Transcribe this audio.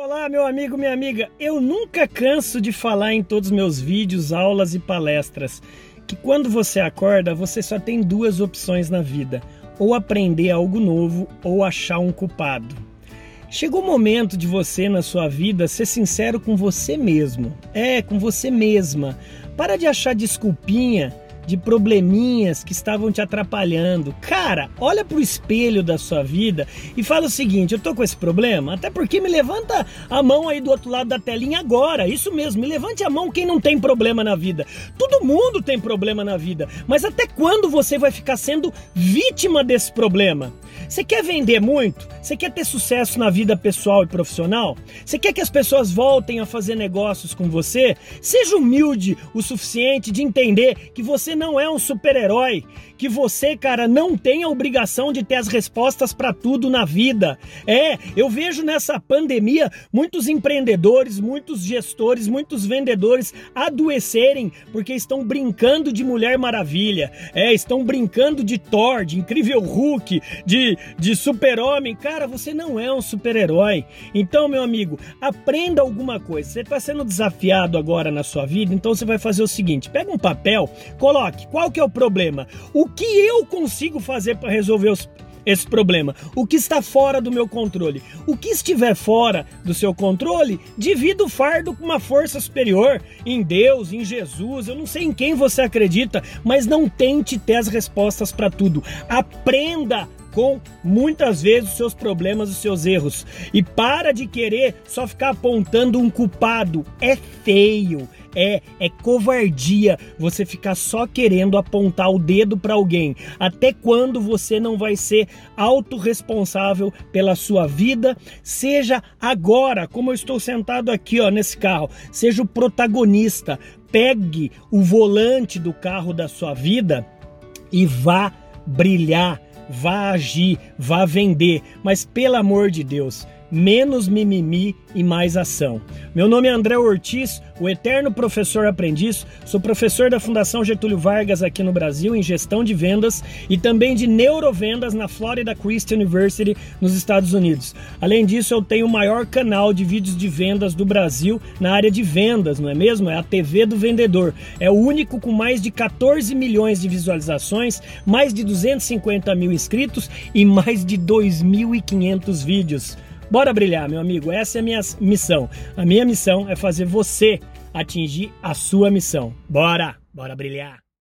Olá, meu amigo, minha amiga. Eu nunca canso de falar em todos os meus vídeos, aulas e palestras que quando você acorda, você só tem duas opções na vida: ou aprender algo novo ou achar um culpado. Chegou o momento de você na sua vida ser sincero com você mesmo. É, com você mesma. Para de achar desculpinha de probleminhas que estavam te atrapalhando. Cara, olha pro espelho da sua vida e fala o seguinte: eu tô com esse problema, até porque me levanta a mão aí do outro lado da telinha agora. Isso mesmo, me levante a mão quem não tem problema na vida. Todo mundo tem problema na vida, mas até quando você vai ficar sendo vítima desse problema? Você quer vender muito? Você quer ter sucesso na vida pessoal e profissional? Você quer que as pessoas voltem a fazer negócios com você? Seja humilde o suficiente de entender que você não é um super-herói, que você, cara, não tem a obrigação de ter as respostas para tudo na vida. É, eu vejo nessa pandemia muitos empreendedores, muitos gestores, muitos vendedores adoecerem porque estão brincando de Mulher Maravilha. É, estão brincando de Thor, de Incrível Hulk, de, de Super-Homem. Cara, você não é um super-herói. Então, meu amigo, aprenda alguma coisa. Você está sendo desafiado agora na sua vida, então você vai fazer o seguinte: pega um papel, coloca qual que é o problema? O que eu consigo fazer para resolver os, esse problema? O que está fora do meu controle? O que estiver fora do seu controle, divida o fardo com uma força superior, em Deus, em Jesus, eu não sei em quem você acredita, mas não tente ter as respostas para tudo. Aprenda com muitas vezes os seus problemas, os seus erros. E para de querer só ficar apontando um culpado. É feio, é, é covardia você ficar só querendo apontar o dedo para alguém. Até quando você não vai ser autorresponsável pela sua vida? Seja agora, como eu estou sentado aqui, ó, nesse carro, seja o protagonista. Pegue o volante do carro da sua vida e vá brilhar vá agir, vá vender, mas pelo amor de Deus, menos mimimi e mais ação. Meu nome é André Ortiz, o eterno professor aprendiz. Sou professor da Fundação Getúlio Vargas aqui no Brasil em gestão de vendas e também de neurovendas na Florida Christian University nos Estados Unidos. Além disso, eu tenho o maior canal de vídeos de vendas do Brasil na área de vendas, não é mesmo? É a TV do Vendedor. É o único com mais de 14 milhões de visualizações, mais de 250 mil inscritos e mais de 2.500 vídeos. Bora brilhar, meu amigo. Essa é a minha missão. A minha missão é fazer você atingir a sua missão. Bora, bora brilhar.